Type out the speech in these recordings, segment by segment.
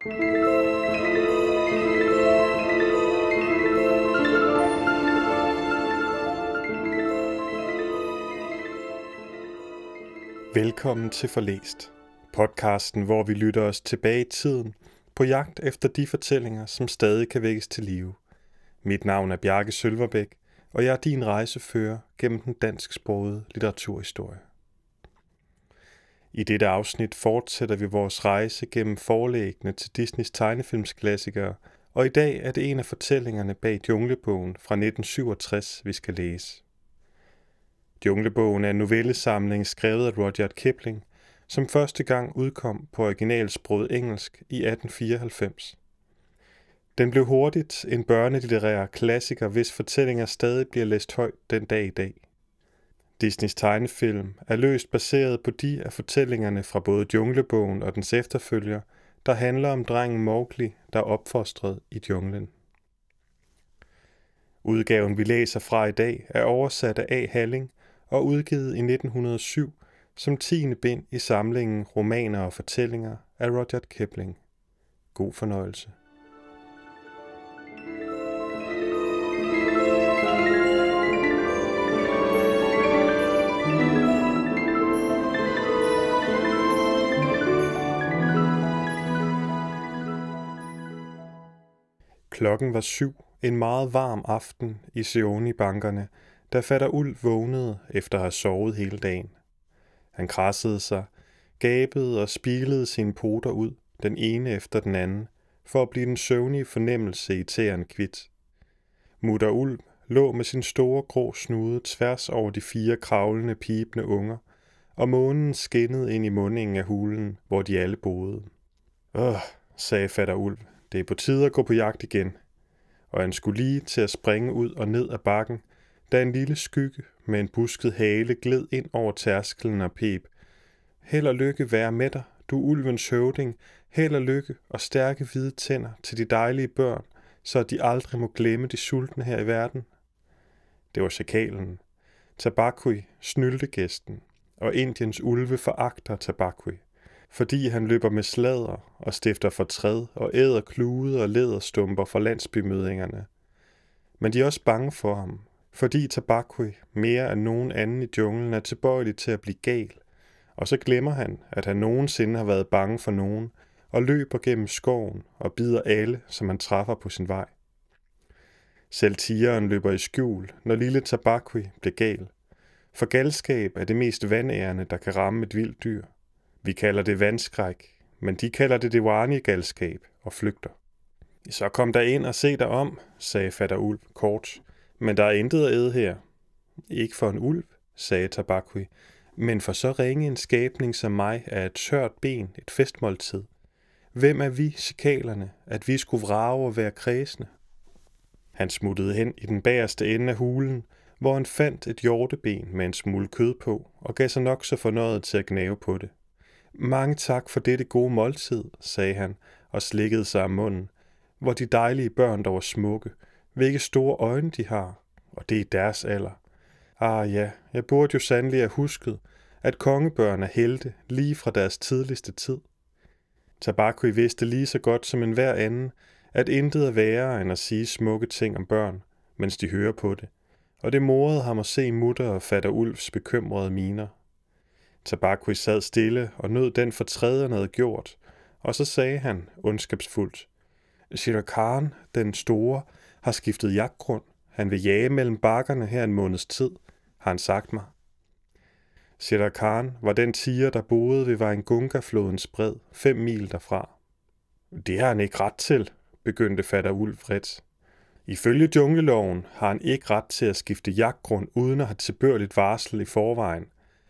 Velkommen til Forlæst, podcasten, hvor vi lytter os tilbage i tiden på jagt efter de fortællinger, som stadig kan vækkes til live. Mit navn er Bjarke Sølverbæk, og jeg er din rejsefører gennem den dansksprogede litteraturhistorie. I dette afsnit fortsætter vi vores rejse gennem forlæggene til Disneys tegnefilmsklassikere, og i dag er det en af fortællingerne bag Junglebogen fra 1967, vi skal læse. Junglebogen er en novellesamling skrevet af Rudyard Kipling, som første gang udkom på originalsproget engelsk i 1894. Den blev hurtigt en børnelitterær klassiker, hvis fortællinger stadig bliver læst højt den dag i dag. Disneys tegnefilm er løst baseret på de af fortællingerne fra både Junglebogen og dens efterfølger, der handler om drengen Mowgli, der er opfostret i junglen. Udgaven, vi læser fra i dag, er oversat af A. Halling og udgivet i 1907 som tiende bind i samlingen Romaner og fortællinger af Rudyard Kipling. God fornøjelse. Klokken var syv en meget varm aften i Seoni-bankerne, da fatter Ulv vågnede efter at have sovet hele dagen. Han krassede sig, gabede og spilede sine poter ud, den ene efter den anden, for at blive den søvnige fornemmelse i tæren kvidt. Mutter Ulv lå med sin store grå snude tværs over de fire kravlende pipende unger, og månen skinnede ind i mundingen af hulen, hvor de alle boede. Åh, sagde fatter Ulv, det er på tide at gå på jagt igen. Og han skulle lige til at springe ud og ned af bakken, da en lille skygge med en busket hale gled ind over tærskelen og pep. Held og lykke være med dig, du ulvens høvding, held og lykke og stærke hvide tænder til de dejlige børn, så de aldrig må glemme de sultne her i verden. Det var chakalen. Tabakui, snyltegæsten, og Indiens ulve foragter Tabakui, fordi han løber med slader og stifter fortræd og æder klude og læderstumper fra landsbymødingerne. Men de er også bange for ham, fordi Tabakui mere end nogen anden i junglen er tilbøjelig til at blive gal, og så glemmer han, at han nogensinde har været bange for nogen, og løber gennem skoven og bider alle, som han træffer på sin vej. Selv tigeren løber i skjul, når lille Tabakui bliver gal, for galskab er det mest vandærende, der kan ramme et vildt dyr. Vi kalder det vandskræk, men de kalder det Dewani-galskab og flygter. Så kom der ind og se dig om, sagde fatter Ulv kort, men der er intet at æde her. Ikke for en ulv, sagde Tabakui, men for så ringe en skabning som mig er et tørt ben et festmåltid. Hvem er vi, sikalerne, at vi skulle vrage og være kredsende? Han smuttede hen i den bagerste ende af hulen, hvor han fandt et hjorteben med en smule kød på, og gav sig nok så fornøjet til at gnave på det. Mange tak for dette gode måltid, sagde han, og slikkede sig om munden, hvor de dejlige børn der var smukke, hvilke store øjne de har, og det er deres alder. Ah ja, jeg burde jo sandelig have husket, at kongebørn er helte lige fra deres tidligste tid. Tabakui vidste lige så godt som enhver anden, at intet er værre end at sige smukke ting om børn, mens de hører på det, og det morede ham at se mutter og fatter Ulfs bekymrede miner. Tabakui sad stille og nød den fortræd, han havde gjort, og så sagde han ondskabsfuldt, Shere Khan, den store, har skiftet jagtgrund. Han vil jage mellem bakkerne her en måneds tid, har han sagt mig. Shere Khan var den tiger, der boede ved Varengunga-flodens bred, fem mil derfra. Det har han ikke ret til, begyndte fatter Ulf vredt. Ifølge jungleloven har han ikke ret til at skifte jagtgrund uden at have tilbørligt varsel i forvejen.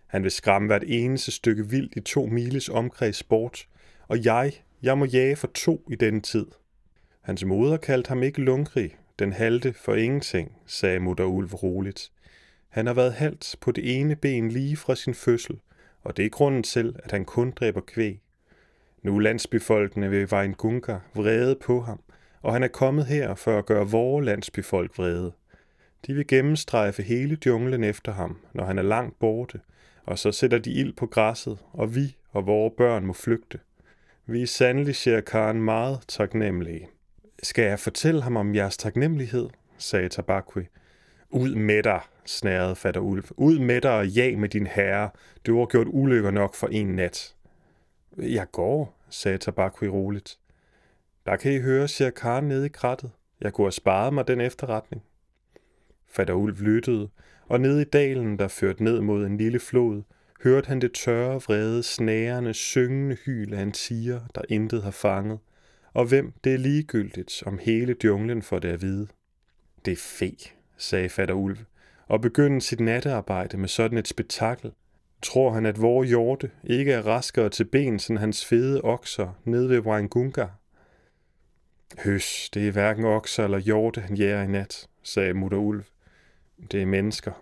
Han vil skræmme hvert eneste stykke vildt i to miles omkreds bort, og jeg, jeg må jage for to i denne tid. Hans moder kaldte ham ikke lungrig, den halte for ingenting, sagde mutter Ulv roligt. Han har været halt på det ene ben lige fra sin fødsel, og det er grunden til, at han kun dræber kvæg. Nu er landsbefolkene ved Vejngunga vrede på ham, og han er kommet her for at gøre vores landsbefolk vrede. De vil gennemstrejfe hele junglen efter ham, når han er langt borte, og så sætter de ild på græsset, og vi og vores børn må flygte. Vi er sandelig, siger Karen, meget taknemmelige. Skal jeg fortælle ham om jeres taknemmelighed? sagde Tabakwi. Ud med dig, snærede fatter Ulf. Ud med dig og jag med din herre. Du har gjort ulykker nok for en nat. Jeg går, sagde Tabakwi roligt. Der kan I høre, siger Karen nede i krattet. Jeg kunne have sparet mig den efterretning. Fatter Ulf lyttede, og nede i dalen, der førte ned mod en lille flod, hørte han det tørre, vrede, snærende, syngende hyl af en tiger, der intet har fanget, og hvem det er ligegyldigt, om hele junglen får det at vide. Det er fe, sagde fatter Ulv, og begynde sit nattearbejde med sådan et spektakel. Tror han, at vores hjorte ikke er raskere til ben, som hans fede okser nede ved Wangunga? Høs, det er hverken okser eller hjorte, han jæger i nat, sagde mutter Ulv. Det er mennesker.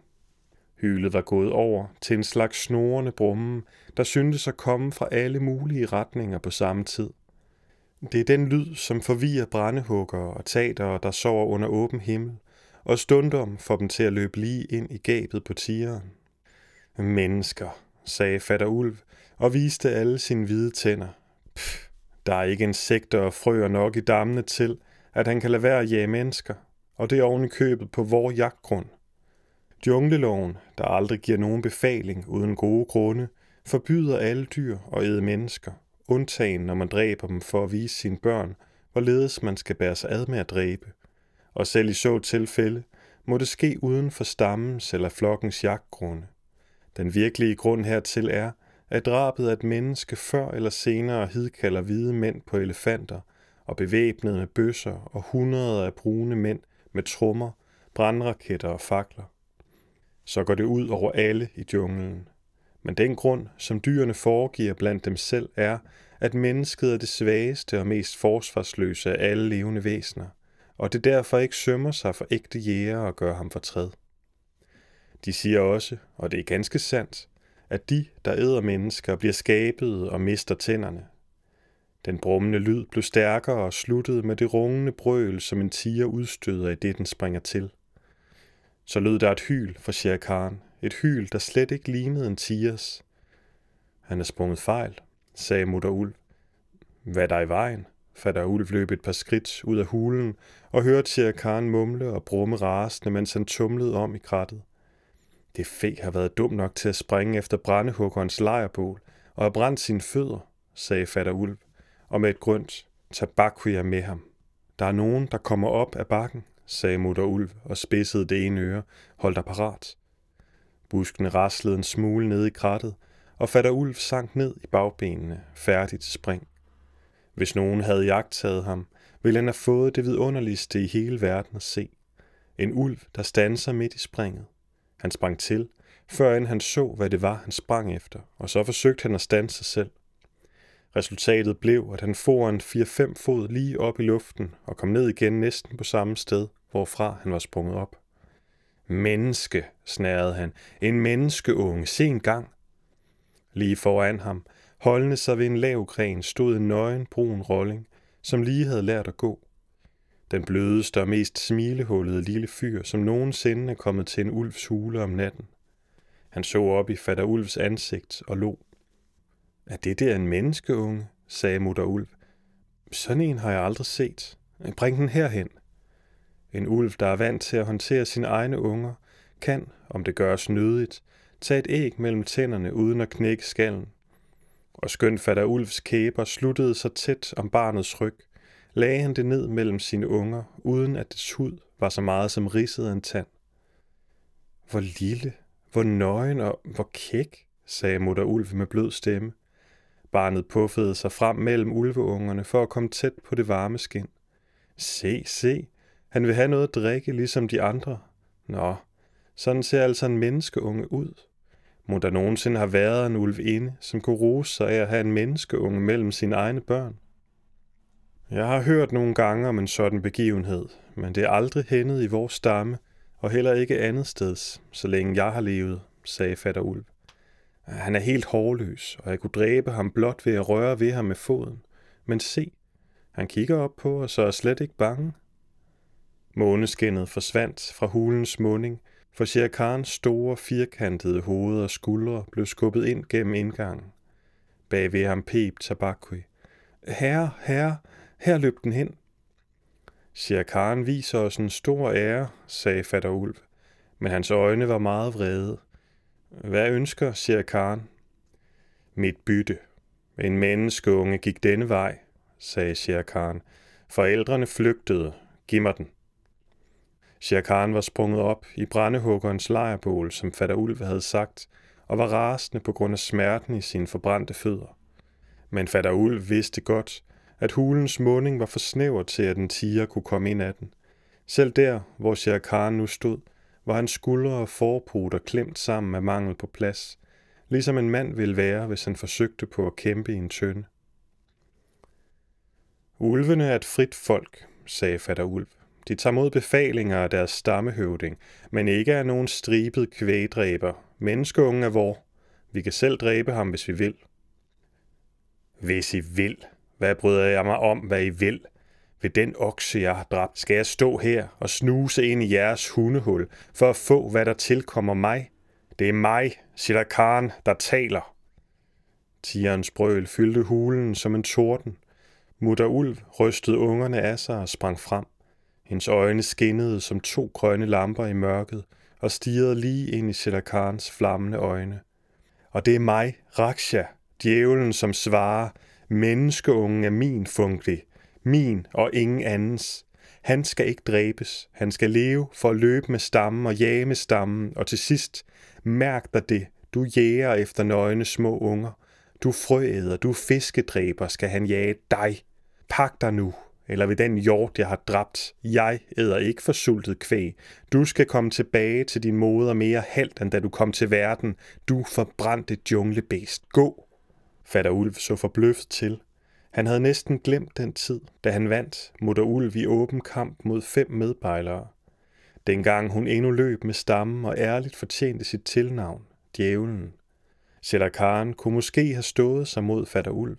Hylet var gået over til en slags snorende brummen, der syntes at komme fra alle mulige retninger på samme tid. Det er den lyd, som forvirrer brændehugger og tater, der sover under åben himmel, og stundom får dem til at løbe lige ind i gabet på tigeren. Mennesker, sagde fatter Ulv, og viste alle sine hvide tænder. Pff, der er ikke insekter og frøer nok i dammene til, at han kan lade være at jage mennesker, og det er oven i købet på vor jagtgrund. Djungleloven, der aldrig giver nogen befaling uden gode grunde, forbyder alle dyr og æde mennesker, undtagen når man dræber dem for at vise sine børn, hvorledes man skal bære sig ad med at dræbe. Og selv i så tilfælde må det ske uden for stammens eller flokkens jagtgrunde. Den virkelige grund hertil er, at drabet af et menneske før eller senere hidkalder hvide mænd på elefanter og bevæbnet med bøsser og hundreder af brune mænd med trommer, brandraketter og fakler så går det ud over alle i junglen. Men den grund, som dyrene foregiver blandt dem selv, er, at mennesket er det svageste og mest forsvarsløse af alle levende væsener, og det derfor ikke sømmer sig for ægte jæger og gør ham fortræd. De siger også, og det er ganske sandt, at de, der æder mennesker, bliver skabet og mister tænderne. Den brummende lyd blev stærkere og sluttede med det rungende brøl, som en tiger udstøder i det, den springer til. Så lød der et hyl fra Shere Khan. Et hyl, der slet ikke lignede en tigers. Han er sprunget fejl, sagde mutter Ulv. Hvad der i vejen? Fatter Ulv løb et par skridt ud af hulen og hørte Shere Khan mumle og brumme rasende, mens han tumlede om i krattet. Det fe har været dum nok til at springe efter brændehuggerens lejrbål og har brændt sine fødder, sagde fatter Ulv, og med et grønt, tabakhuja med ham. Der er nogen, der kommer op af bakken, sagde mutter Ulv og spidsede det ene øre. Hold dig parat. Buskene raslede en smule ned i krattet, og fatter Ulv sank ned i bagbenene, færdig til spring. Hvis nogen havde jagtet ham, ville han have fået det vidunderligste i hele verden at se. En ulv, der standser midt i springet. Han sprang til, før han så, hvad det var, han sprang efter, og så forsøgte han at stanse sig selv. Resultatet blev, at han for en 4-5 fod lige op i luften og kom ned igen næsten på samme sted, hvorfra han var sprunget op. Menneske, snærede han. En menneskeunge. Se en gang. Lige foran ham, holdende sig ved en lav gren, stod en nøgen brun rolling, som lige havde lært at gå. Den blødeste og mest smilehullede lille fyr, som nogensinde er kommet til en ulvs hule om natten. Han så op i fatter ulvs ansigt og lå. Er det der en menneskeunge? sagde mutter ulv. Sådan en har jeg aldrig set. Bring den herhen. En ulv, der er vant til at håndtere sine egne unger, kan, om det gøres nødigt, tage et æg mellem tænderne uden at knække skallen. Og skønt fatter ulvs kæber sluttede sig tæt om barnets ryg, lagde han det ned mellem sine unger, uden at dets hud var så meget som ridset af en tand. Hvor lille, hvor nøgen og hvor kæk, sagde mutter ulv med blød stemme. Barnet puffede sig frem mellem ulveungerne for at komme tæt på det varme skin. Se, se, han vil have noget at drikke, ligesom de andre. Nå, sådan ser altså en menneskeunge ud. Må der nogensinde have været en ulv inde, som kunne rose sig af at have en menneskeunge mellem sine egne børn? Jeg har hørt nogle gange om en sådan begivenhed, men det er aldrig hændet i vores stamme, og heller ikke andet steds, så længe jeg har levet, sagde fatter Ulv. Han er helt hårløs, og jeg kunne dræbe ham blot ved at røre ved ham med foden. Men se, han kigger op på os og er slet ikke bange. Måneskinnet forsvandt fra hulens munding, for Shere store, firkantede hoved og skuldre blev skubbet ind gennem indgangen. Bag ved ham pep Tabakui. Herre, herre, her løb den hen. Shere viser os en stor ære, sagde fatter Ulf, men hans øjne var meget vrede. Hvad ønsker Shere Khan? Mit bytte. En menneskeunge gik denne vej, sagde Shere Khan. Forældrene flygtede. Giv mig den. Shere Khan var sprunget op i brændehuggerens lejrbål, som fatter Ulv havde sagt, og var rasende på grund af smerten i sine forbrændte fødder. Men fatter Ulv vidste godt, at hulens munding var for snæver til, at en tiger kunne komme ind af den. Selv der, hvor Shere Khan nu stod, var hans skuldre og forpoter klemt sammen af mangel på plads, ligesom en mand ville være, hvis han forsøgte på at kæmpe i en tønde. Ulvene er et frit folk, sagde fatter Ulv. De tager mod befalinger af deres stammehøvding, men ikke af nogen stribet kvægdræber. Menneskeungen er vor. Vi kan selv dræbe ham, hvis vi vil. Hvis I vil. Hvad bryder jeg mig om, hvad I vil? Ved den okse, jeg har dræbt, skal jeg stå her og snuse ind i jeres hundehul, for at få, hvad der tilkommer mig. Det er mig, Silla Khan, der taler. Tigerens brøl fyldte hulen som en torden. Mutter Ulv rystede ungerne af sig og sprang frem. Hendes øjne skinnede som to grønne lamper i mørket og stirrede lige ind i Shelakans flammende øjne. Og det er mig, Raksha, djævlen, som svarer, menneskeungen er min funklig, min og ingen andens. Han skal ikke dræbes, han skal leve for at løbe med stammen og jage med stammen, og til sidst, mærk dig det, du jæger efter nøgne små unger. Du frøæder, du fiskedræber, skal han jage dig. Pak dig nu, eller ved den hjort, jeg har dræbt. Jeg æder ikke forsultet kvæg. Du skal komme tilbage til din moder mere halvt, end da du kom til verden. Du forbrændte junglebæst. Gå! Fatter Ulv så forbløffet til. Han havde næsten glemt den tid, da han vandt Mutter Ulv i åben kamp mod fem medbejlere. Dengang hun endnu løb med stammen og ærligt fortjente sit tilnavn, djævlen. Karen kunne måske have stået sig mod fatter Ulv,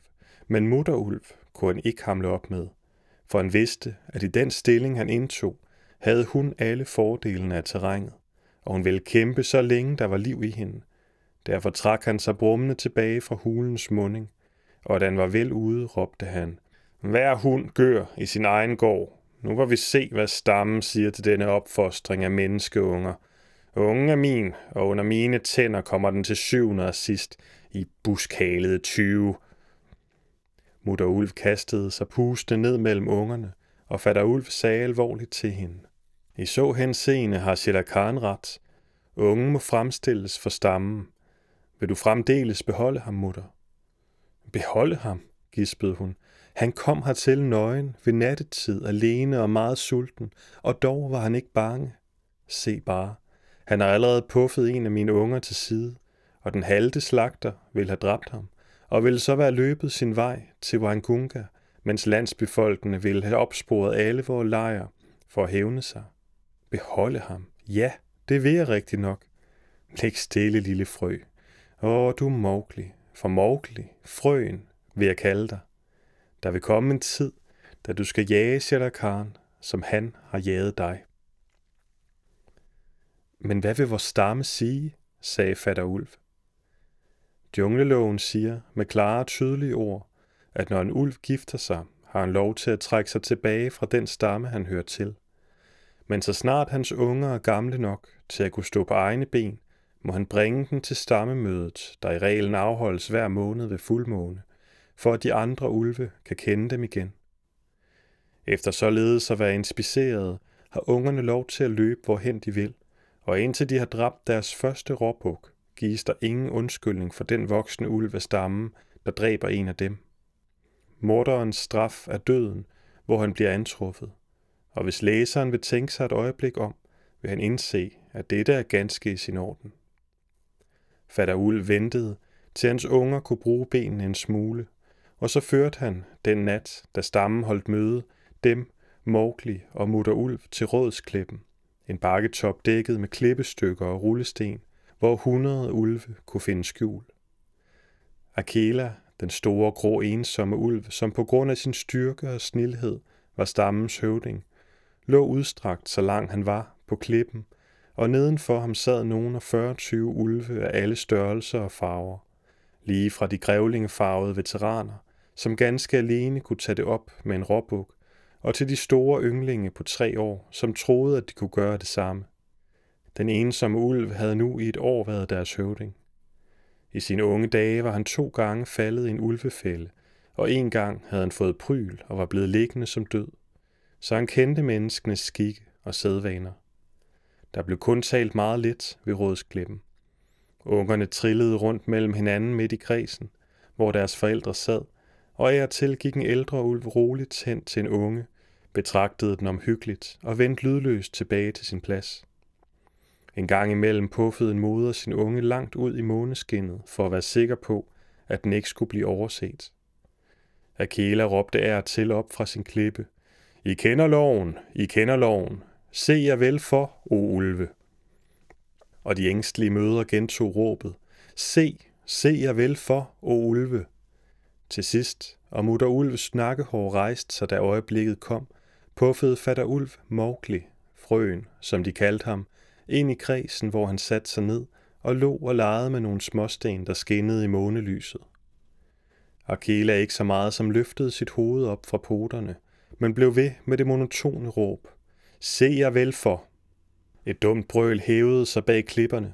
men Mutter Ulv kunne han ikke hamle op med for han vidste, at i den stilling, han indtog, havde hun alle fordelene af terrænet, og hun ville kæmpe så længe der var liv i hende. Derfor trak han sig brummende tilbage fra hulens munding, og da han var vel ude, råbte han, Hver hund gør i sin egen gård. Nu må vi se, hvad stammen siger til denne opfostring af menneskeunger. Ungen er min, og under mine tænder kommer den til syvende og sidst i buskhalede 20. Mutter Ulf kastede sig puste ned mellem ungerne, og fatter Ulf sagde alvorligt til hende. I så henseende har Sheila ret. Ungen må fremstilles for stammen. Vil du fremdeles beholde ham, mutter? Beholde ham, gispede hun. Han kom hertil nøgen ved nattetid, alene og meget sulten, og dog var han ikke bange. Se bare, han har allerede puffet en af mine unger til side, og den halte slagter vil have dræbt ham og ville så være løbet sin vej til Wangunga, mens landsbefolkene ville have opsporet alle vores lejre for at hævne sig. Beholde ham? Ja, det vil jeg rigtig nok. Læg stille, lille frø. Åh, du Mowgli, for Mowgli, frøen, vil jeg kalde dig. Der vil komme en tid, da du skal jage Shere Khan, som han har jaget dig. Men hvad vil vores stamme sige, sagde fatter Ulv. Jungleloven siger med klare og tydelige ord, at når en ulv gifter sig, har han lov til at trække sig tilbage fra den stamme, han hører til. Men så snart hans unger er gamle nok til at kunne stå på egne ben, må han bringe den til stammemødet, der i reglen afholdes hver måned ved fuldmåne, for at de andre ulve kan kende dem igen. Efter således at være inspiceret, har ungerne lov til at løbe, hvorhen de vil, og indtil de har dræbt deres første råbuk, gives der ingen undskyldning for den voksne ulv af stammen, der dræber en af dem. Morderens straf er døden, hvor han bliver antruffet. Og hvis læseren vil tænke sig et øjeblik om, vil han indse, at dette er ganske i sin orden. Fader Ulv ventede, til hans unger kunne bruge benene en smule, og så førte han den nat, da stammen holdt møde, dem, Mowgli og Mutter Ulv til Rådsklippen, en bakketop dækket med klippestykker og rullesten, hvor hundrede ulve kunne finde skjul. Akela, den store grå ensomme ulv, som på grund af sin styrke og snilhed var stammens høvding, lå udstrakt så lang han var på klippen, og nedenfor ham sad nogen af 40-20 ulve af alle størrelser og farver, lige fra de grævlingefarvede veteraner, som ganske alene kunne tage det op med en råbuk, og til de store ynglinge på tre år, som troede, at de kunne gøre det samme. Den ensomme ulv havde nu i et år været deres høvding. I sine unge dage var han to gange faldet i en ulvefælde, og en gang havde han fået pryl og var blevet liggende som død. Så han kendte menneskenes skikke og sædvaner. Der blev kun talt meget lidt ved rådsklippen. Ungerne trillede rundt mellem hinanden midt i kredsen, hvor deres forældre sad, og af og til gik en ældre ulv roligt hen til en unge, betragtede den omhyggeligt og vendte lydløst tilbage til sin plads. En gang imellem puffede en moder sin unge langt ud i måneskinnet for at være sikker på, at den ikke skulle blive overset. Akela råbte er til op fra sin klippe. I kender loven, I kender loven. Se jer vel for, o ulve. Og de ængstlige møder gentog råbet. Se, se jer vel for, o ulve. Til sidst, og mutter ulves nakkehår rejste sig, da øjeblikket kom, puffede fatter ulv Mowgli, frøen, som de kaldte ham, ind i kredsen, hvor han satte sig ned og lå og legede med nogle småsten, der skinnede i månelyset. Akela ikke så meget som løftede sit hoved op fra poterne, men blev ved med det monotone råb. Se jer vel for! Et dumt brøl hævede sig bag klipperne.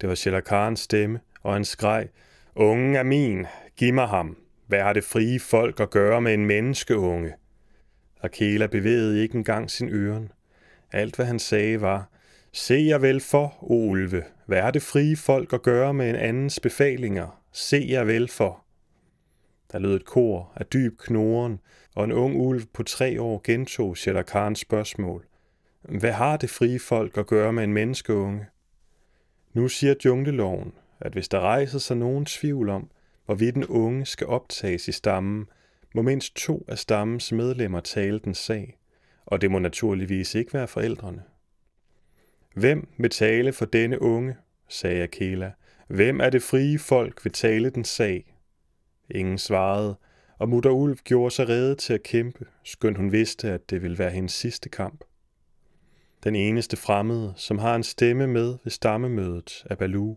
Det var Shelakarens stemme, og han skreg, Ungen er min, giv mig ham. Hvad har det frie folk at gøre med en menneskeunge? Akela bevægede ikke engang sin øren. Alt hvad han sagde var, Se jer vel for, Olve. ulve, hvad har det frie folk at gøre med en andens befalinger? Se jer vel for. Der lød et kor af dyb knoren, og en ung ulv på tre år gentog Shelakarens spørgsmål. Hvad har det frie folk at gøre med en menneskeunge? Nu siger jungleloven, at hvis der rejser sig nogen tvivl om, hvorvidt den unge skal optages i stammen, må mindst to af stammens medlemmer tale den sag, og det må naturligvis ikke være forældrene. Hvem vil tale for denne unge, sagde Akela. Hvem er det frie folk vil tale den sag? Ingen svarede, og mutter Ulf gjorde sig rede til at kæmpe, skønt hun vidste, at det ville være hendes sidste kamp. Den eneste fremmede, som har en stemme med ved stammemødet, er Balu,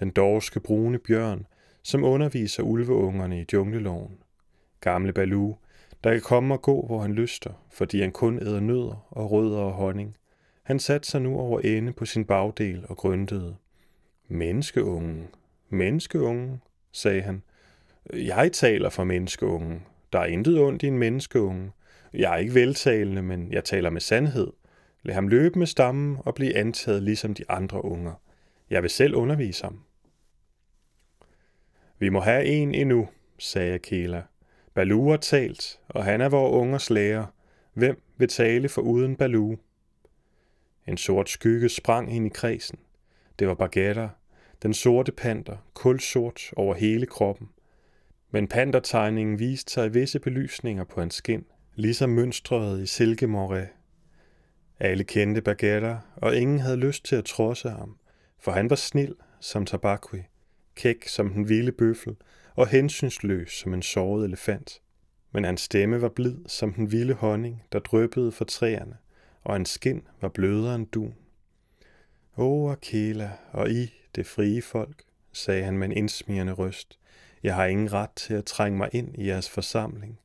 den dorske brune bjørn, som underviser ulveungerne i jungleloven. Gamle Balu, der kan komme og gå, hvor han lyster, fordi han kun æder nødder og rødder og honning. Han satte sig nu over ende på sin bagdel og grøntede. Menneskeungen, menneskeungen, sagde han. Jeg taler for menneskeungen. Der er intet ondt i en menneskeunge. Jeg er ikke veltalende, men jeg taler med sandhed. Lad ham løbe med stammen og blive antaget ligesom de andre unger. Jeg vil selv undervise ham. Vi må have en endnu, sagde Akela. Balu har talt, og han er vores ungers lærer. Hvem vil tale for uden Balu? En sort skygge sprang ind i kredsen. Det var Bagheera, den sorte panter, kulsort over hele kroppen. Men pantertegningen viste sig visse belysninger på hans skin, ligesom mønstret i silkemoré. Alle kendte Bagheera, og ingen havde lyst til at trodse ham, for han var snil som tabakui, kæk som den vilde bøffel og hensynsløs som en såret elefant. Men hans stemme var blid som den vilde honning, der drøbbede fra træerne, og hans skin var blødere end dun. O Akela og I, det frie folk, sagde han med en indsmirrende røst, jeg har ingen ret til at trænge mig ind i jeres forsamling,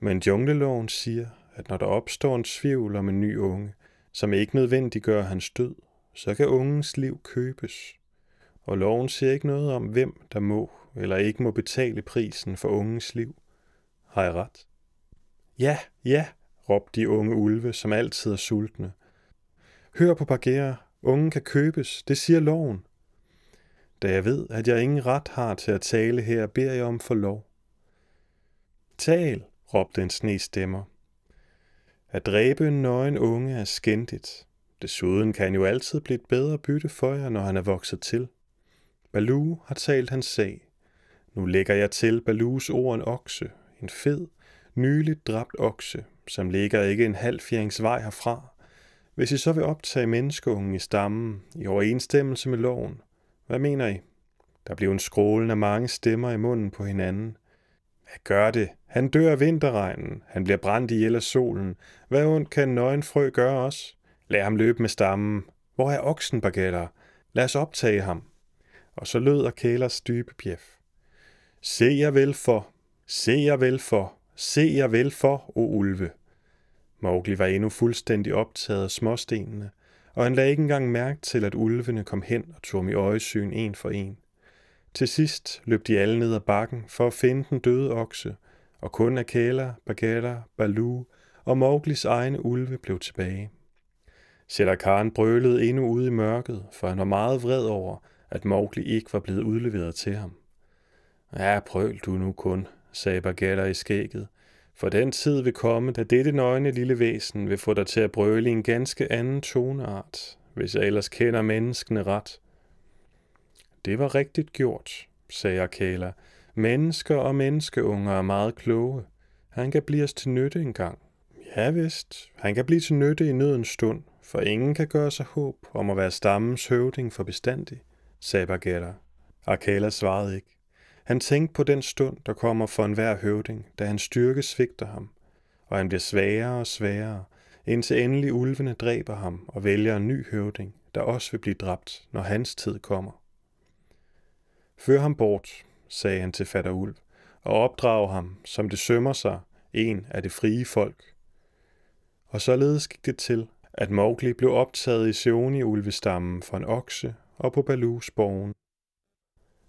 men jungleloven siger, at når der opstår en tvivl om en ny unge, som ikke nødvendiggør hans død, så kan ungens liv købes. Og loven siger ikke noget om, hvem der må eller ikke må betale prisen for ungens liv. Har jeg ret? Ja, ja, råbte de unge ulve, som altid er sultne. Hør på Bagheera, ungen kan købes, det siger loven. Da jeg ved, at jeg ingen ret har til at tale her, beder jeg om for lov. Tal, råbte en sne stemmer. At dræbe en nøgen unge er skændigt. Desuden kan han jo altid blive et bedre bytte for jer, når han er vokset til. Baloo har talt hans sag. Nu lægger jeg til Baloos ord en okse, en fed, nyligt dræbt okse, som ligger ikke en halv fjernings vej herfra. Hvis I så vil optage menneskeungen i stammen, i overensstemmelse med loven, hvad mener I? Der blev en skrålen af mange stemmer i munden på hinanden. Hvad gør det? Han dør af vinterregnen. Han bliver brændt ihjel af solen. Hvad ondt kan en nøgen frø gøre os? Lad ham løbe med stammen. Hvor er oksen, bagetter? Lad os optage ham. Og så lød Akælers dybe bjef. Se jer vel for, Se jer vel for, se jer vel for, o ulve. Mowgli var endnu fuldstændig optaget af småstenene, og han lagde ikke engang mærke til, at ulvene kom hen og tog ham i øjesyn en for en. Til sidst løb de alle ned ad bakken for at finde den døde okse, og kun Akela, Bagheera, Baloo og Mowglis egne ulve blev tilbage. Shere Khan brølede endnu ude i mørket, for han var meget vred over, at Mowgli ikke var blevet udleveret til ham. Ja, prøv du nu kun, sagde Bagheera i skægget, for den tid vil komme, da dette nøgne lille væsen vil få dig til at brøle i en ganske anden toneart, hvis jeg ellers kender menneskene ret. Det var rigtigt gjort, sagde Akela. Mennesker og menneskeunger er meget kloge. Han kan blive os til nytte engang. Ja vist, han kan blive til nytte i nødens stund, for ingen kan gøre sig håb om at være stammens høvding for bestandig, sagde Bagheera. Arkela svarede ikke. Han tænkte på den stund, der kommer for enhver høvding, da hans styrke svigter ham, og han bliver svagere og svagere, indtil endelig ulvene dræber ham og vælger en ny høvding, der også vil blive dræbt, når hans tid kommer. Før ham bort, sagde han til fatter ulv, og opdrage ham, som det sømmer sig, en af det frie folk. Og således gik det til, at Mowgli blev optaget i Seoni-ulvestammen for en okse og på Balus borgen.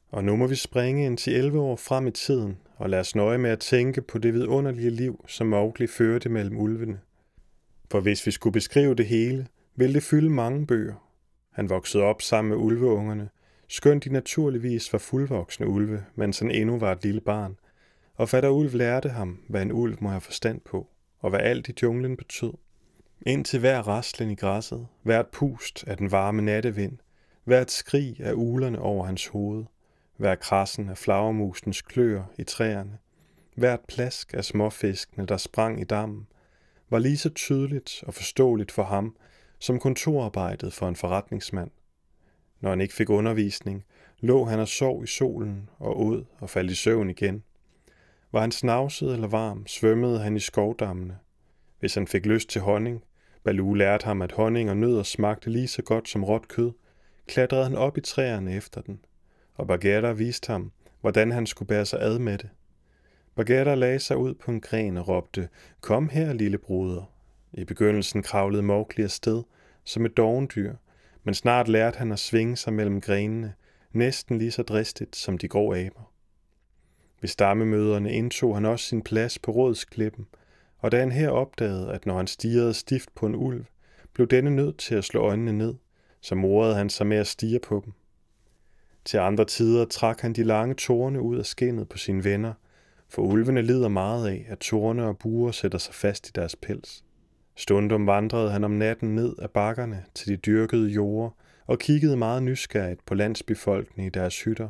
Og nu må vi springe ind til 11 år frem i tiden, og lade os nøje med at tænke på det vidunderlige liv, som Mowgli førte mellem ulvene. For hvis vi skulle beskrive det hele, ville det fylde mange bøger. Han voksede op sammen med ulveungerne, skønt de naturligvis var fuldvoksne ulve, mens han endnu var et lille barn, og fatter ulv lærte ham, hvad en ulv må have forstand på, og hvad alt i junglen betød. Indtil hver raslen i græsset, hvert pust af den varme nattevind, hvert skrig af ulerne over hans hoved, hver krassen af flagermusens klør i træerne, hvert plask af småfiskene, der sprang i dammen, var lige så tydeligt og forståeligt for ham, som kontorarbejdet for en forretningsmand. Når han ikke fik undervisning, lå han og sov i solen og åd og faldt i søvn igen. Var han snavset eller varm, svømmede han i skovdammene. Hvis han fik lyst til honning, Balu lærte ham, at honning og nødder smagte lige så godt som råt kød, klatrede han op i træerne efter den, og Bagheera viste ham, hvordan han skulle bære sig ad med det. Bagheera lagde sig ud på en gren og råbte, Kom her, lille bruder. I begyndelsen kravlede Mowgli afsted, som et dovendyr, men snart lærte han at svinge sig mellem grenene, næsten lige så dristigt som de grå aber. Ved stammemøderne indtog han også sin plads på rådsklippen, og da han her opdagede, at når han stirrede stift på en ulv, blev denne nødt til at slå øjnene ned, så morede han sig med at stige på dem. Til andre tider trak han de lange tårne ud af skinnet på sine venner, for ulvene lider meget af, at tårne og buer sætter sig fast i deres pels. Stundum vandrede han om natten ned ad bakkerne til de dyrkede jorder og kiggede meget nysgerrigt på landsbefolkningen i deres hytter,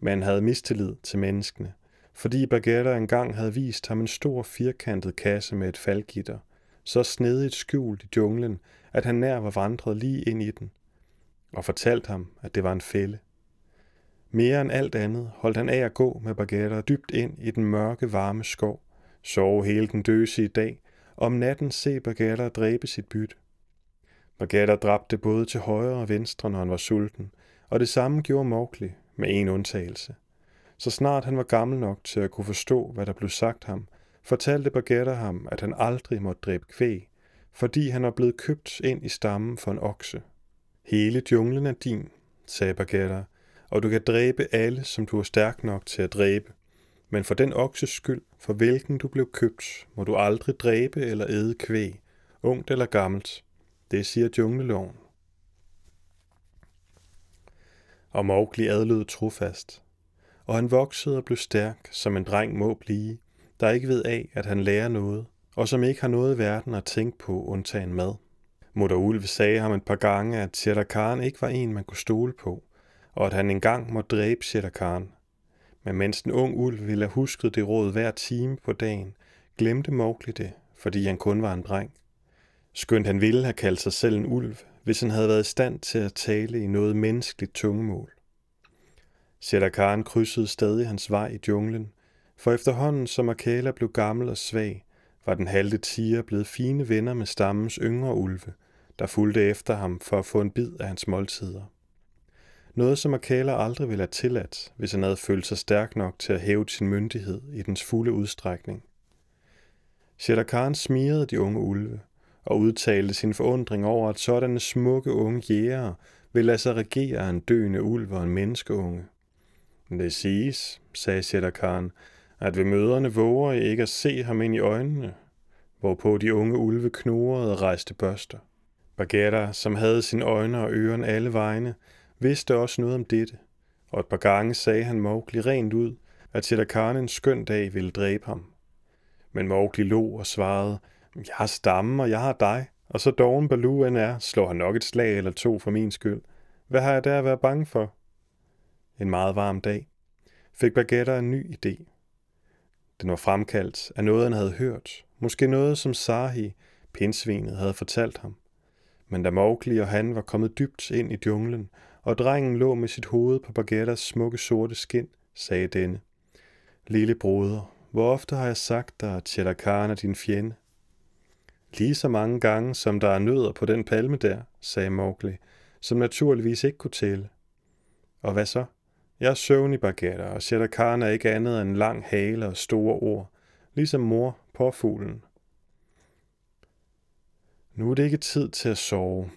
men havde mistillid til menneskene, fordi Bagheera engang havde vist ham en stor firkantet kasse med et faldgitter, så snedigt skjult i junglen, at han nær var vandret lige ind i den, og fortalt ham, at det var en fælde. Mere end alt andet holdt han af at gå med Bagheera dybt ind i den mørke, varme skov, sove hele den døse i dag, om natten se Bagala dræbe sit bytte. Bagala dræbte både til højre og venstre, når han var sulten, og det samme gjorde Mowgli, med en undtagelse. Så snart han var gammel nok til at kunne forstå, hvad der blev sagt ham, fortalte Bagheera ham, at han aldrig måtte dræbe kvæg, fordi han var blevet købt ind i stammen for en okse. Hele junglen er din, sagde Bagheera, og du kan dræbe alle, som du er stærk nok til at dræbe. Men for den okses skyld, for hvilken du blev købt, må du aldrig dræbe eller æde kvæg, ungt eller gammelt. Det siger jungleloven. Og Mowgli adlød trofast, og han voksede og blev stærk, som en dreng må blive, der ikke ved af, at han lærer noget, og som ikke har noget i verden at tænke på undtagen mad. Mutter Ulve sagde ham et par gange, at Shere Khan ikke var en, man kunne stole på, og at han engang måtte dræbe Shere Khan. Men mens den ung ulv ville have husket det råd hver time på dagen, glemte Mowgli det, fordi han kun var en dreng. Skønt han ville have kaldt sig selv en ulv, hvis han havde været i stand til at tale i noget menneskeligt tungemål. Shere Khan krydsede stadig hans vej i junglen, for efterhånden som Akela blev gammel og svag, var den halte tiger blevet fine venner med stammens yngre ulve, der fulgte efter ham for at få en bid af hans måltider. Noget, som Akala aldrig ville have tilladt, hvis han havde følt sig stærk nok til at hæve sin myndighed i dens fulde udstrækning. Shere smirede de unge ulve og udtalte sin forundring over, at sådanne smukke unge jæger vil lade sig regere en døende ulv og en menneskeunge. Det siges, sagde Shere at ved møderne våger I ikke at se ham ind i øjnene, hvorpå de unge ulve knurrede og rejste børster. Bagheera, som havde sine øjne og øren alle vegne, vidste også noget om dette, og et par gange sagde han Mowgli rent ud, at Shere en skøn dag ville dræbe ham. Men Mowgli lå og svarede, jeg har stammen, og jeg har dig, og så doven Baloo end er, slår han nok et slag eller to for min skyld. Hvad har jeg der at være bange for? En meget varm dag fik Bagheera en ny idé. Den var fremkaldt af noget, han havde hørt, måske noget, som Sahi, pindsvinet, havde fortalt ham. Men da Mowgli og han var kommet dybt ind i junglen, og drengen lå med sit hoved på Bagettas smukke sorte skin, sagde denne. Lille broder, hvor ofte har jeg sagt dig, at Chelakhan er din fjende? Lige så mange gange, som der er nødder på den palme der, sagde Mowgli, som naturligvis ikke kunne tælle. Og hvad så? Jeg er søvn i Bagheera, og Chelakhan er ikke andet end lang hale og store ord, ligesom mor på fuglen. Nu er det ikke tid til at sove.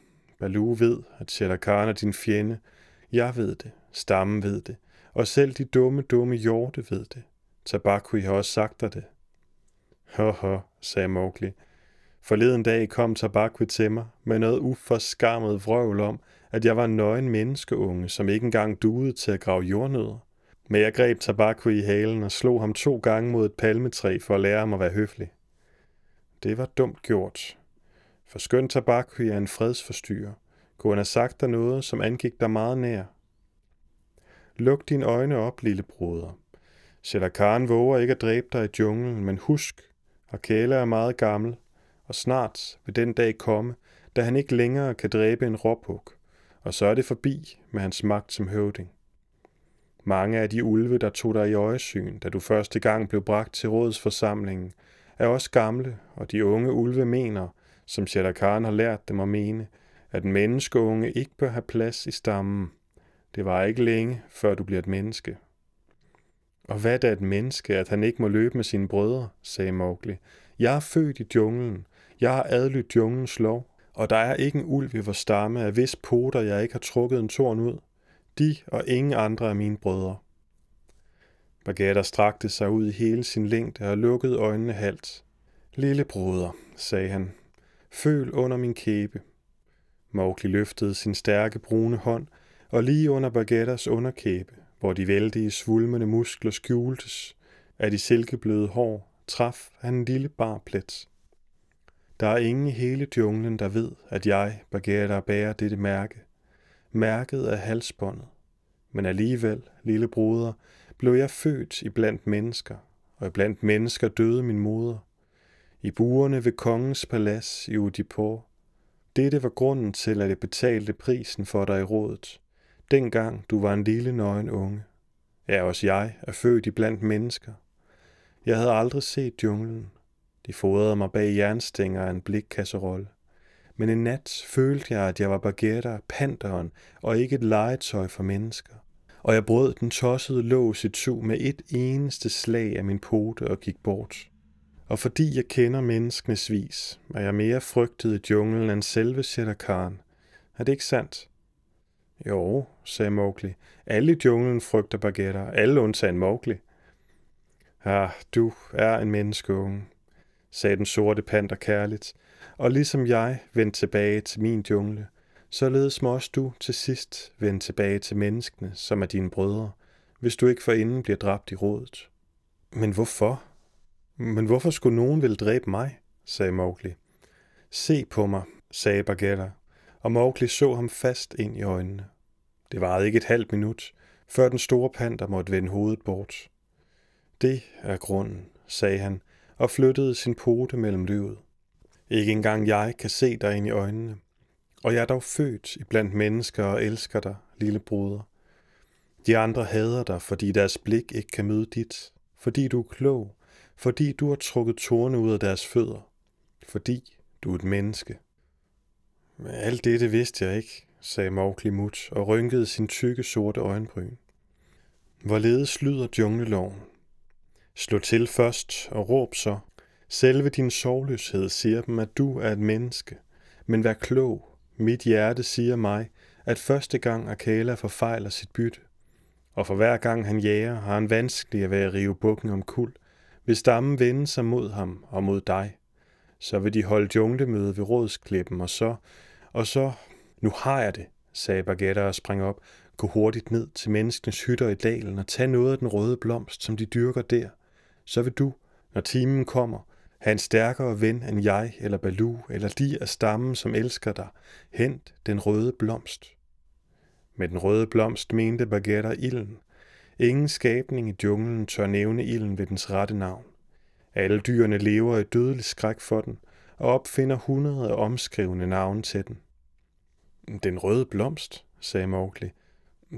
Balu ved, at Shere er din fjende. Jeg ved det. Stammen ved det. Og selv de dumme, dumme hjorte ved det. Tabakui har også sagt dig det. Ho, ho, sagde Mowgli. Forleden dag kom Tabakui til mig med noget uforskammet vrøvl om, at jeg var en nøgen menneskeunge, som ikke engang duede til at grave jordnødder. Men jeg greb Tabakui i halen og slog ham to gange mod et palmetræ for at lære ham at være høflig. Det var dumt gjort, for skøn Tabakui er en fredsforstyrrer. Kunne han have sagt dig noget, som angik dig meget nær? Luk dine øjne op, lille broder. Khan våger ikke at dræbe dig i junglen, men husk, Akela er meget gammel, og snart vil den dag komme, da han ikke længere kan dræbe en råbuk, og så er det forbi med hans magt som høvding. Mange af de ulve, der tog dig i øjesyn, da du første gang blev bragt til rådsforsamlingen, er også gamle, og de unge ulve mener, som Shere Khan har lært dem at mene, at menneskeunge ikke bør have plads i stammen. Det var ikke længe, før du bliver et menneske. Og hvad er da et menneske, at han ikke må løbe med sine brødre, sagde Mowgli. Jeg er født i junglen. Jeg har adlydt junglens lov, og der er ikke en ulv i vores stamme, af hvis poter jeg ikke har trukket en torn ud. De og ingen andre er mine brødre. Bagheera strakte sig ud i hele sin længde og lukkede øjnene halvt. Lille broder, sagde han, Føl under min kæbe. Mowgli løftede sin stærke brune hånd, og lige under Bagettas underkæbe, hvor de vældige svulmende muskler skjultes af de silkebløde hår, traf han en lille bar plet. Der er ingen i hele junglen, der ved, at jeg, Bagetta, bærer dette mærke. Mærket er halsbåndet. Men alligevel, lille broder, blev jeg født i blandt mennesker, og blandt mennesker døde min moder i buerne ved kongens palads i Udipor. Dette var grunden til, at jeg betalte prisen for dig i rådet, dengang du var en lille nøgen unge. Ja, også jeg er født i blandt mennesker. Jeg havde aldrig set junglen. De fodrede mig bag jernstænger af en blikkasserolle. Men en nat følte jeg, at jeg var Bagheera, panteren, og ikke et legetøj for mennesker. Og jeg brød den tossede lås i to med et eneste slag af min pote og gik bort. Og fordi jeg kender menneskenes vis, er jeg mere frygtet i junglen end selve Shere Er det ikke sandt? Jo, sagde Mowgli. Alle i junglen frygter bagetter, alle undtagen Mowgli. Ah, du er en menneskeunge, sagde den sorte panter kærligt, og ligesom jeg vendte tilbage til min jungle, således må også du til sidst vende tilbage til menneskene, som er dine brødre, hvis du ikke forinden bliver dræbt i rådet. Men hvorfor? Men hvorfor skulle nogen vil dræbe mig? sagde Mowgli. Se på mig, sagde Bagheera, og Mowgli så ham fast ind i øjnene. Det varede ikke et halvt minut, før den store panter måtte vende hovedet bort. Det er grunden, sagde han, og flyttede sin pote mellem løvet. Ikke engang jeg kan se dig ind i øjnene, og jeg er dog født iblandt mennesker og elsker dig, lille broder. De andre hader dig, fordi deres blik ikke kan møde dit, fordi du er klog, fordi du har trukket torne ud af deres fødder, fordi du er et menneske. Men alt dette vidste jeg ikke, sagde Mowgli mut og rynkede sin tykke sorte øjenbryn. Hvorledes lyder djungleloven? Slå til først og råb så. Selve din sovløshed siger dem, at du er et menneske. Men vær klog. Mit hjerte siger mig, at første gang Akala forfejler sit bytte. Og for hver gang han jager, har han vanskeligt ved at rive bukken om kul, hvis stammen vende sig mod ham og mod dig. Så vil de holde junglemøde ved rådsklippen, og så, og så, nu har jeg det, sagde Bagetta og sprang op. Gå hurtigt ned til menneskenes hytter i dalen og tag noget af den røde blomst, som de dyrker der. Så vil du, når timen kommer, have en stærkere ven end jeg eller Balu eller de af stammen, som elsker dig. Hent den røde blomst. Med den røde blomst mente Bagetta ilden. Ingen skabning i junglen tør nævne ilden ved dens rette navn. Alle dyrene lever i dødelig skræk for den, og opfinder hundrede omskrivende navne til den. Den røde blomst, sagde Mowgli.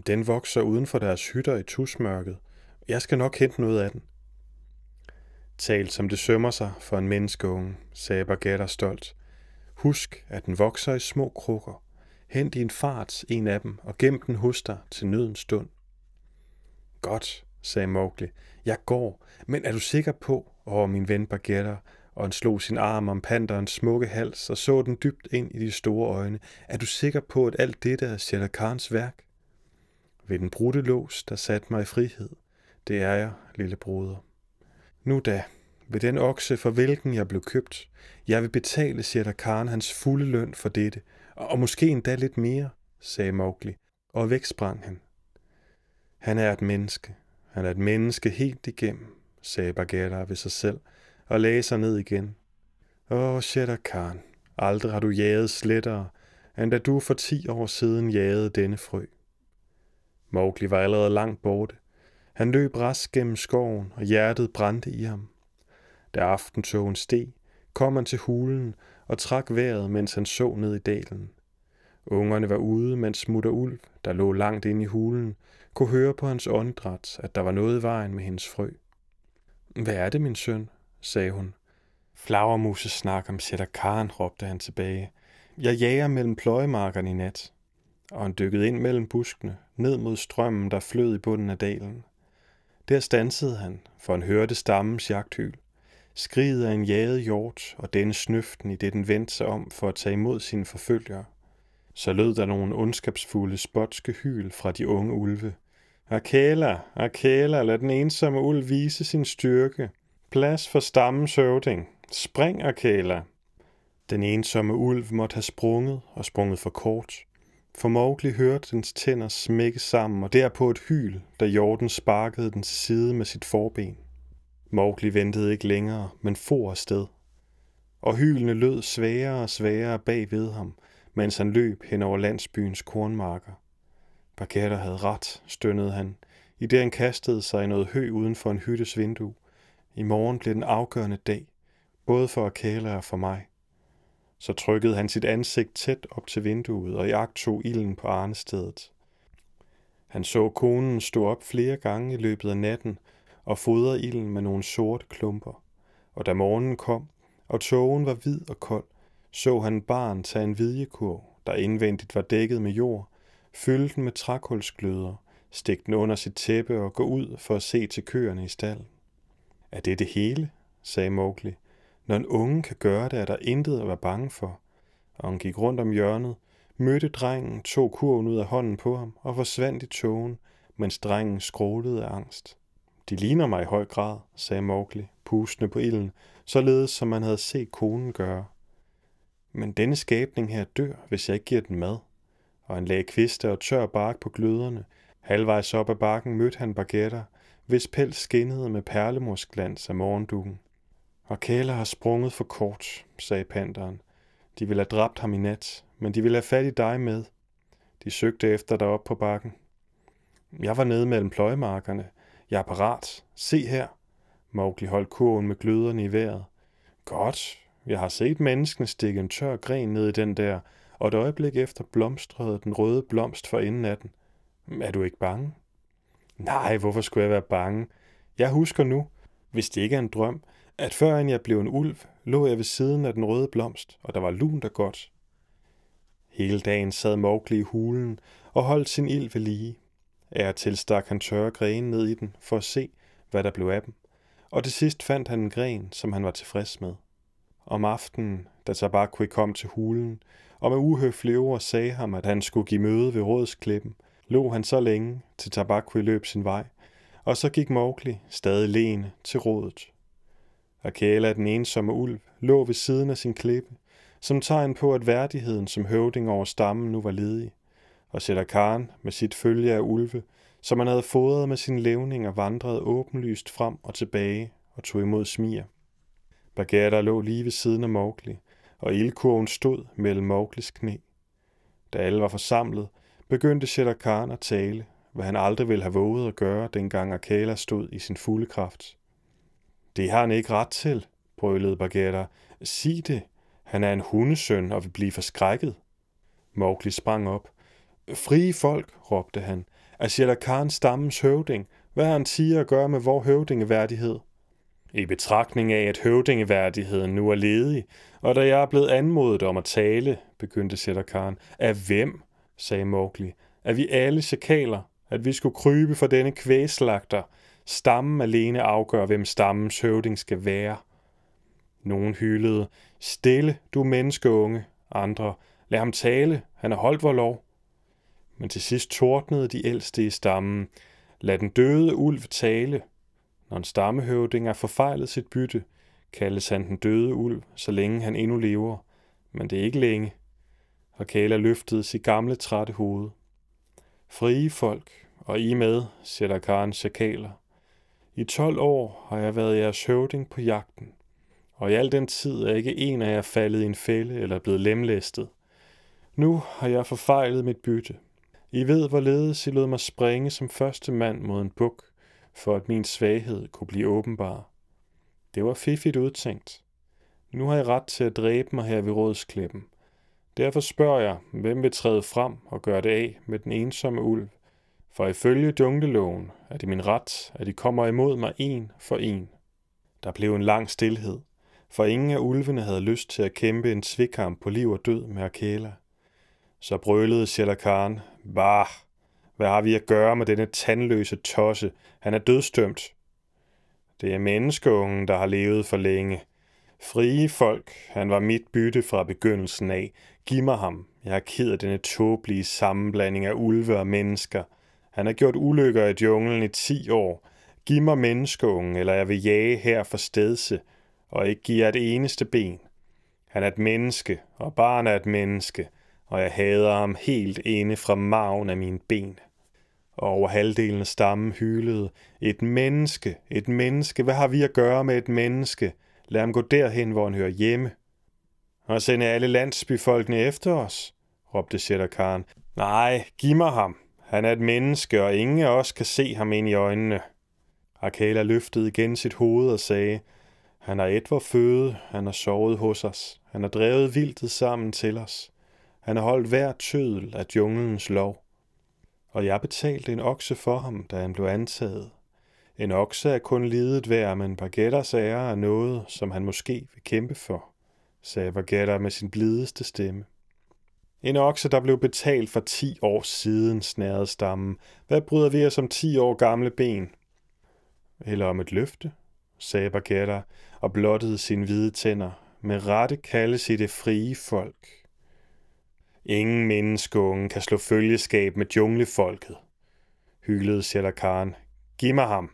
Den vokser uden for deres hytter i tusmørket. Jeg skal nok hente noget af den. Tal som det sømmer sig for en menneskeunge, sagde Bagheera stolt. Husk, at den vokser i små krukker. Hent i en fart en af dem og gem den hos dig til nødens stund. Godt, sagde Mowgli. Jeg går, men er du sikker på, over min ven Bagheera, og han slog sin arm om panderens smukke hals og så den dybt ind i de store øjne. Er du sikker på, at alt dette er Shere Khans værk? Ved den brudte lås, der satte mig i frihed. Det er jeg, lille broder. Nu da, ved den okse, for hvilken jeg blev købt, jeg vil betale Shere Khan hans fulde løn for dette, og måske endda lidt mere, sagde Mowgli, og væk sprang han. Han er et menneske. Han er et menneske helt igennem, sagde Bagheera ved sig selv, og lagde sig ned igen. Åh, Shere Khan, aldrig har du jaget slettere, end da du for ti år siden jagede denne frø. Mowgli var allerede langt borte. Han løb rask gennem skoven, og hjertet brændte i ham. Da aftentogen steg, kom han til hulen og trak vejret, mens han så ned i dalen. Ungerne var ude, mens Mutter Ulv, der lå langt inde i hulen, kunne høre på hans åndedræt, at der var noget i vejen med hendes frø. Hvad er det, min søn? sagde hun. Flagermuse snak om sætter Karen, råbte han tilbage. Jeg jager mellem pløjemarkerne i nat. Og han dykkede ind mellem buskene, ned mod strømmen, der flød i bunden af dalen. Der stansede han, for han hørte stammens jagthyl. Skriget af en jaget hjort, og denne snøften i det den vendte sig om for at tage imod sine forfølgere. Så lød der nogle ondskabsfulde spotske hyl fra de unge ulve. Akela, Akela, lad den ensomme ulv vise sin styrke. Plads for stammens høvding. Spring, Akela. Den ensomme ulv måtte have sprunget og sprunget for kort. For Mowgli hørte dens tænder smække sammen, og derpå et hyl, da jorden sparkede den til side med sit forben. Mowgli ventede ikke længere, men for afsted. Og hylene lød sværere og sværere bag ved ham, mens han løb hen over landsbyens kornmarker. Bagheera havde ret, stønnede han, i det han kastede sig i noget hø uden for en hyttes vindue. I morgen blev den afgørende dag, både for Akela og for mig. Så trykkede han sit ansigt tæt op til vinduet og tog ilden på arnestedet. Han så konen stå op flere gange i løbet af natten og fodre ilden med nogle sorte klumper. Og da morgenen kom, og tågen var hvid og kold, så han barn tage en vidjekurv, der indvendigt var dækket med jord, fylde den med trækulsgløder, stikke den under sit tæppe og gå ud for at se til køerne i stallen. Er det det hele? sagde Mowgli. Når en unge kan gøre det, er der intet at være bange for. Og han gik rundt om hjørnet, mødte drengen, tog kurven ud af hånden på ham og forsvandt i togen, mens drengen skrålede af angst. De ligner mig i høj grad, sagde Mowgli, pustende på ilden, således som man havde set konen gøre. Men denne skabning her dør, hvis jeg ikke giver den mad. Og han lagde kviste og tør bark på gløderne. Halvvejs op ad bakken mødte han baguetter, hvis pels skinnede med perlemorsglans af morgendugen. Og Kæler har sprunget for kort, sagde panderen. De ville have dræbt ham i nat, men de ville have fat i dig med. De søgte efter dig op på bakken. Jeg var nede mellem pløjemarkerne. Jeg er parat. Se her. Mowgli holdt kurven med gløderne i vejret. Godt. Jeg har set mennesken stikke en tør gren ned i den der, og et øjeblik efter blomstrede den røde blomst for inden af den. Er du ikke bange? Nej, hvorfor skulle jeg være bange? Jeg husker nu, hvis det ikke er en drøm, at før jeg blev en ulv, lå jeg ved siden af den røde blomst, og der var lunt og godt. Hele dagen sad Mowgli i hulen og holdt sin ild ved lige. Er til stak han tørre grene ned i den for at se, hvad der blev af dem, og til sidst fandt han en gren, som han var tilfreds med. Om aftenen, da Tabakui kom til hulen, og med uhøflige ord sagde ham, at han skulle give møde ved rådsklippen, lå han så længe, til Tabakui løb sin vej, og så gik Mowgli, stadig lene, til rådet. Akela, den ensomme ulv, lå ved siden af sin klippe, som tegn på, at værdigheden som høvding over stammen nu var ledig, og Sætter Karen med sit følge af ulve, som han havde fodret med sin levning og vandrede åbenlyst frem og tilbage og tog imod smier. Bagheera lå lige ved siden af Mowgli, og ildkurven stod mellem Mowglis knæ. Da alle var forsamlet, begyndte Shere Khan at tale, hvad han aldrig ville have våget at gøre, dengang Akela stod i sin fulde kraft. Det har han ikke ret til, brølede Bagheera. Sig det. Han er en hundesøn og vil blive forskrækket. Mowgli sprang op. Frie folk, råbte han, er Shere Khan stammens høvding. Hvad har han siger at gøre med vor høvdingeværdighed? I betragtning af, at høvdingeværdigheden nu er ledig, og da jeg er blevet anmodet om at tale, begyndte Sætterkaren. Af hvem? sagde Mowgli. Er vi alle chakaler? At vi skulle krybe for denne kvæslagter? Stammen alene afgør, hvem stammens høvding skal være. Nogen hylede. Stille, du menneskeunge. Andre. Lad ham tale. Han har holdt vor lov. Men til sidst tordnede de ældste i stammen. Lad den døde ulv tale. Når en stammehøvding er forfejlet sit bytte, kaldes han den døde ulv, så længe han endnu lever. Men det er ikke længe. Og Kala løftede sit gamle trætte hoved. Frie folk, og I med, sætter Karen chakaler. I 12 år har jeg været jeres høvding på jagten, og i al den tid er ikke en af jer faldet i en fælde eller blevet lemlæstet. Nu har jeg forfejlet mit bytte. I ved, hvorledes I lod mig springe som første mand mod en buk, for at min svaghed kunne blive åbenbar. Det var fiffigt udtænkt. Nu har jeg ret til at dræbe mig her ved rådsklippen. Derfor spørger jeg, hvem vil træde frem og gøre det af med den ensomme ulv? For ifølge jungleloven er det min ret, at de kommer imod mig en for en. Der blev en lang stillhed, for ingen af ulvene havde lyst til at kæmpe en svikamp på liv og død med Akela. Så brølede Shere Khan, Bah, hvad har vi at gøre med denne tandløse tosse? Han er dødstømt. Det er menneskeungen, der har levet for længe. Frie folk, han var mit bytte fra begyndelsen af. Giv mig ham. Jeg er ked af denne tåbelige sammenblanding af ulve og mennesker. Han har gjort ulykker i junglen i ti år. Giv mig menneskeungen, eller jeg vil jage her for stedse, og ikke give jer et eneste ben. Han er et menneske, og barn er et menneske og jeg hader ham helt inde fra maven af mine ben. Og over halvdelen af stammen hylede, et menneske, et menneske, hvad har vi at gøre med et menneske? Lad ham gå derhen, hvor han hører hjemme. Og sende alle landsbyfolkene efter os, råbte Sætter Nej, giv mig ham. Han er et menneske, og ingen af os kan se ham ind i øjnene. Akala løftede igen sit hoved og sagde, han har et vor føde, han har sovet hos os, han har drevet vildtet sammen til os. Han har holdt hver tødel af junglens lov. Og jeg betalte en okse for ham, da han blev antaget. En okse er kun lidet værd, men Bagetters ære er noget, som han måske vil kæmpe for, sagde Baguetta med sin blideste stemme. En okse, der blev betalt for ti år siden, snærede stammen. Hvad bryder vi os om ti år gamle ben? Eller om et løfte, sagde Baguetta og blottede sine hvide tænder. Med rette kaldes i det frie folk. Ingen menneskeunge kan slå følgeskab med junglefolket, hylede Shere Giv mig ham.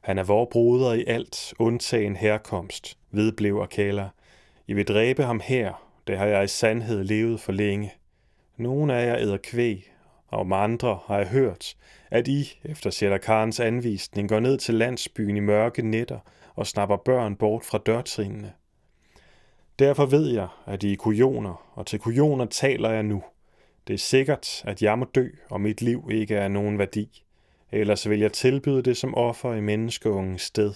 Han er vor broder i alt, undtagen herkomst, vedblev Akala. I vil dræbe ham her, det har jeg i sandhed levet for længe. Nogle af jer æder kvæg, og om andre har jeg hørt, at I, efter Shere anvisning, går ned til landsbyen i mørke nætter og snapper børn bort fra dørtrinene. Derfor ved jeg, at I er kujoner, og til kujoner taler jeg nu. Det er sikkert, at jeg må dø, og mit liv ikke er nogen værdi. Ellers vil jeg tilbyde det som offer i menneskeungens sted.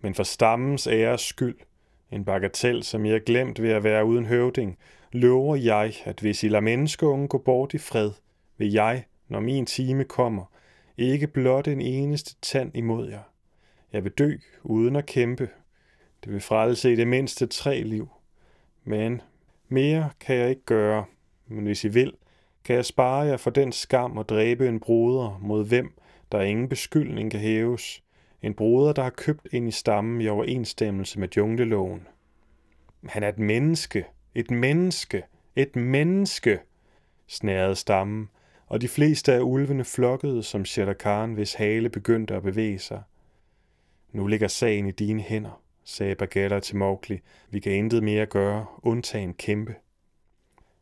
Men for stammens æres skyld, en bagatel, som jeg har glemt ved at være uden høvding, lover jeg, at hvis I lader menneskeungen gå bort i fred, vil jeg, når min time kommer, ikke blot en eneste tand imod jer. Jeg vil dø uden at kæmpe det vil frelse i det mindste tre liv. Men Mere kan jeg ikke gøre, men hvis I vil, kan jeg spare jer for den skam og dræbe en broder, mod hvem der ingen beskyldning kan hæves. En broder, der har købt ind i stammen i overensstemmelse med jungleloven. Han er et menneske, et menneske, et menneske, snærede stammen, og de fleste af ulvene flokkede som Shere Khan, hvis hale begyndte at bevæge sig. Nu ligger sagen i dine hænder, sagde Bagheera til Mowgli. Vi kan intet mere gøre, undtagen kæmpe.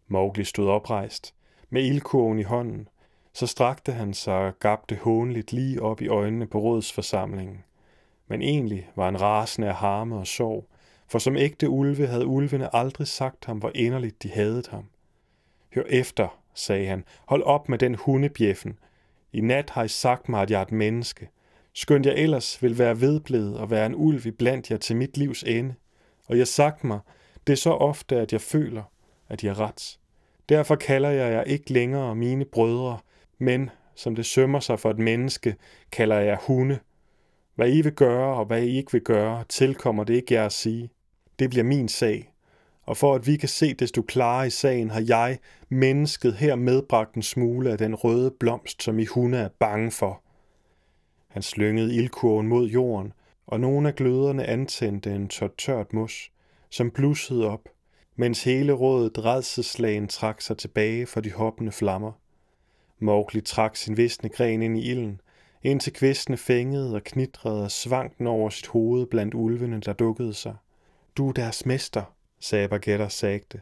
Mowgli stod oprejst, med ildkurven i hånden. Så strakte han sig og gabte hånligt lige op i øjnene på rådsforsamlingen. Men egentlig var han rasende af harme og sorg, for som ægte ulve havde ulvene aldrig sagt ham, hvor inderligt de havde ham. Hør efter, sagde han. Hold op med den hundebjeffen. I nat har I sagt mig, at jeg er et menneske. Skønt jeg ellers vil være vedblevet og være en ulv i blandt jer til mit livs ende. Og jeg sagt mig, det er så ofte, at jeg føler, at jeg er ret. Derfor kalder jeg jer ikke længere mine brødre, men, som det sømmer sig for et menneske, kalder jeg hunde. Hvad I vil gøre og hvad I ikke vil gøre, tilkommer det ikke jer at sige. Det bliver min sag. Og for at vi kan se desto klarere i sagen, har jeg, mennesket, her medbragt en smule af den røde blomst, som I hunde er bange for. Han slyngede ildkurven mod jorden, og nogle af gløderne antændte en tørt tørt mos, som blussede op, mens hele rådet redselslagen trak sig tilbage for de hoppende flammer. Mowgli trak sin visne gren ind i ilden, indtil kvistene fængede og knitrede og svang den over sit hoved blandt ulvene, der dukkede sig. Du er deres mester, sagde Bagheera sagte.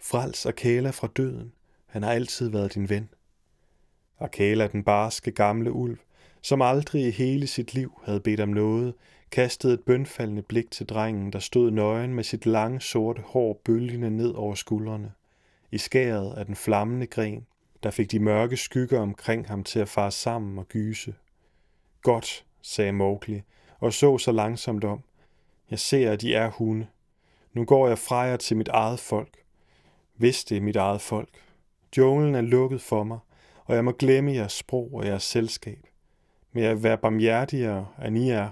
Frels Akela fra døden. Han har altid været din ven. Akela, den barske gamle ulv, som aldrig i hele sit liv havde bedt om noget, kastede et bønfaldende blik til drengen, der stod nøgen med sit lange sorte hår bølgende ned over skuldrene. I skæret af den flammende gren, der fik de mørke skygger omkring ham til at fare sammen og gyse. Godt, sagde Mowgli, og så så langsomt om. Jeg ser, at de er hunde. Nu går jeg fra jer til mit eget folk. Hvis det er mit eget folk. Junglen er lukket for mig, og jeg må glemme jeres sprog og jeres selskab med jeg være barmhjertigere, end I er,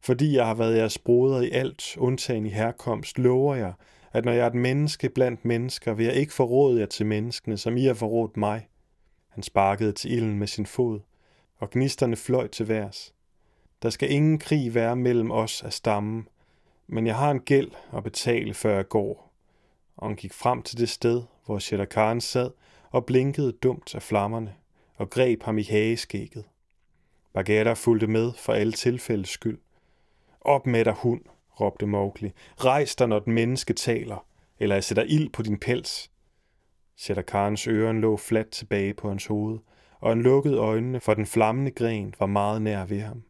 fordi jeg har været jeres broder i alt, undtagen i herkomst, lover jeg, at når jeg er et menneske blandt mennesker, vil jeg ikke forråde jer til menneskene, som I har forrådt mig. Han sparkede til ilden med sin fod, og gnisterne fløj til værs. Der skal ingen krig være mellem os af stammen, men jeg har en gæld at betale, før jeg går. Og han gik frem til det sted, hvor Shere sad og blinkede dumt af flammerne, og greb ham i hageskægget. Bagheera fulgte med for alle tilfældes skyld. Op med dig, hund, råbte Mowgli. Rejs dig, når den menneske taler, eller jeg sætter ild på din pels. Sætter Khans øren lå fladt tilbage på hans hoved, og han lukkede øjnene, for den flammende gren var meget nær ved ham.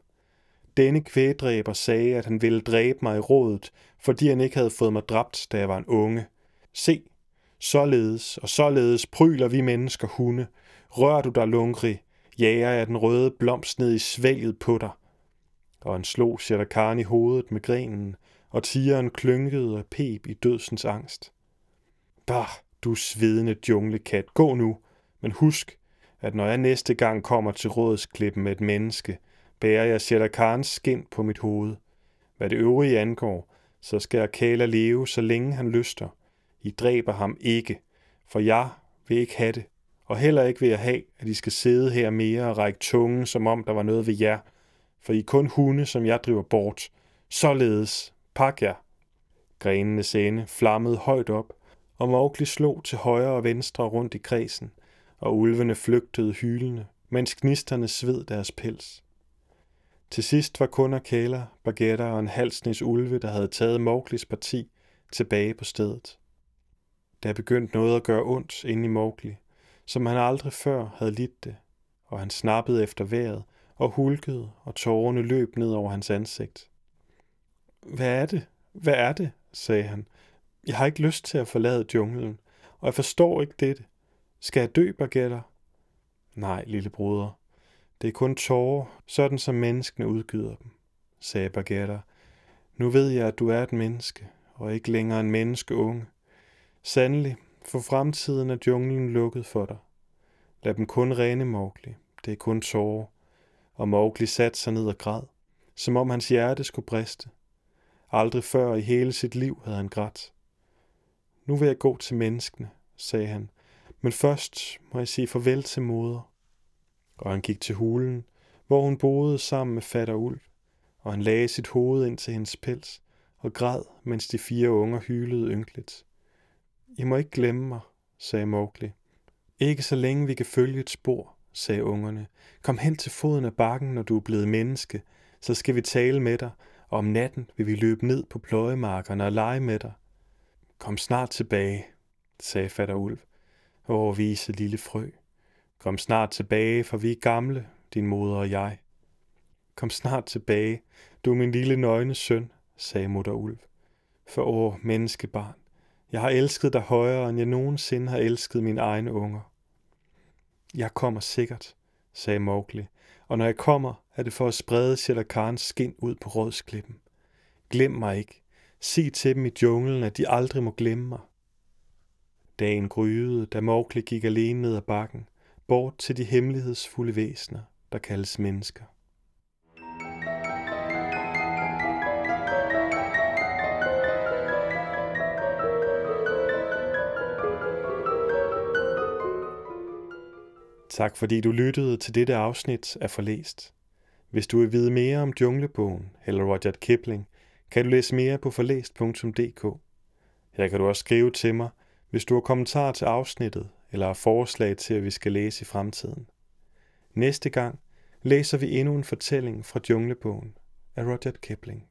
Denne kvædræber sagde, at han ville dræbe mig i rådet, fordi han ikke havde fået mig dræbt, da jeg var en unge. Se, således og således pryler vi mennesker hunde. Rør du dig, lungrig, jager jeg den røde blomst ned i svælget på dig. Og han slog Shere i hovedet med grenen, og tigeren klynkede og pep i dødsens angst. Bah, du svedende djunglekat, gå nu, men husk, at når jeg næste gang kommer til rådsklippen med et menneske, bærer jeg Shere skin på mit hoved. Hvad det øvrige angår, så skal jeg Kala leve, så længe han lyster. I dræber ham ikke, for jeg vil ikke have det. Og heller ikke vil jeg have, at I skal sidde her mere og række tungen, som om der var noget ved jer. For I er kun hunde, som jeg driver bort. Således, pak jer. Grenene ende flammede højt op, og Mowgli slog til højre og venstre rundt i kredsen, og ulvene flygtede hylende, mens gnisterne sved deres pels. Til sidst var kun Akela, Bagheera og en halsnes ulve, der havde taget Mowglis parti, tilbage på stedet. Der begyndte noget at gøre ondt inde i Mowgli, som han aldrig før havde lidt det, og han snappede efter vejret og hulkede, og tårerne løb ned over hans ansigt. Hvad er det? Hvad er det? sagde han. Jeg har ikke lyst til at forlade junglen, og jeg forstår ikke dette. Skal jeg dø, Bagetter? Nej, lille bruder. Det er kun tårer, sådan som menneskene udgyder dem, sagde Bagetter. Nu ved jeg, at du er et menneske, og ikke længere en menneske unge. Sandelig, for fremtiden er junglen lukket for dig. Lad dem kun rene, Mowgli. Det er kun tårer. Og Mowgli satte sig ned og græd, som om hans hjerte skulle briste. Aldrig før i hele sit liv havde han grædt. Nu vil jeg gå til menneskene, sagde han, men først må jeg sige farvel til moder. Og han gik til hulen, hvor hun boede sammen med fatter Ulv, og han lagde sit hoved ind til hendes pels og græd, mens de fire unger hylede ynkeligt. I må ikke glemme mig, sagde Mowgli. Ikke så længe vi kan følge et spor, sagde ungerne. Kom hen til foden af bakken, når du er blevet menneske, så skal vi tale med dig, og om natten vil vi løbe ned på pløjemarkerne og lege med dig. Kom snart tilbage, sagde fatter Ulv. Åh, vise lille frø. Kom snart tilbage, for vi er gamle, din moder og jeg. Kom snart tilbage, du er min lille nøgne søn, sagde mutter Ulv. For åh, menneskebarn, jeg har elsket dig højere, end jeg nogensinde har elsket mine egne unger. Jeg kommer sikkert, sagde Mowgli, og når jeg kommer, er det for at sprede Shere Khans skin ud på rådsklippen. Glem mig ikke. Sig til dem i junglen, at de aldrig må glemme mig. Dagen gryede, da Mowgli gik alene ned ad bakken, bort til de hemmelighedsfulde væsener, der kaldes mennesker. Tak fordi du lyttede til dette afsnit af Forlæst. Hvis du vil vide mere om Junglebogen eller Roger Kipling, kan du læse mere på forlæst.dk. Her kan du også skrive til mig, hvis du har kommentarer til afsnittet eller har forslag til, at vi skal læse i fremtiden. Næste gang læser vi endnu en fortælling fra Junglebogen af Roger Kipling.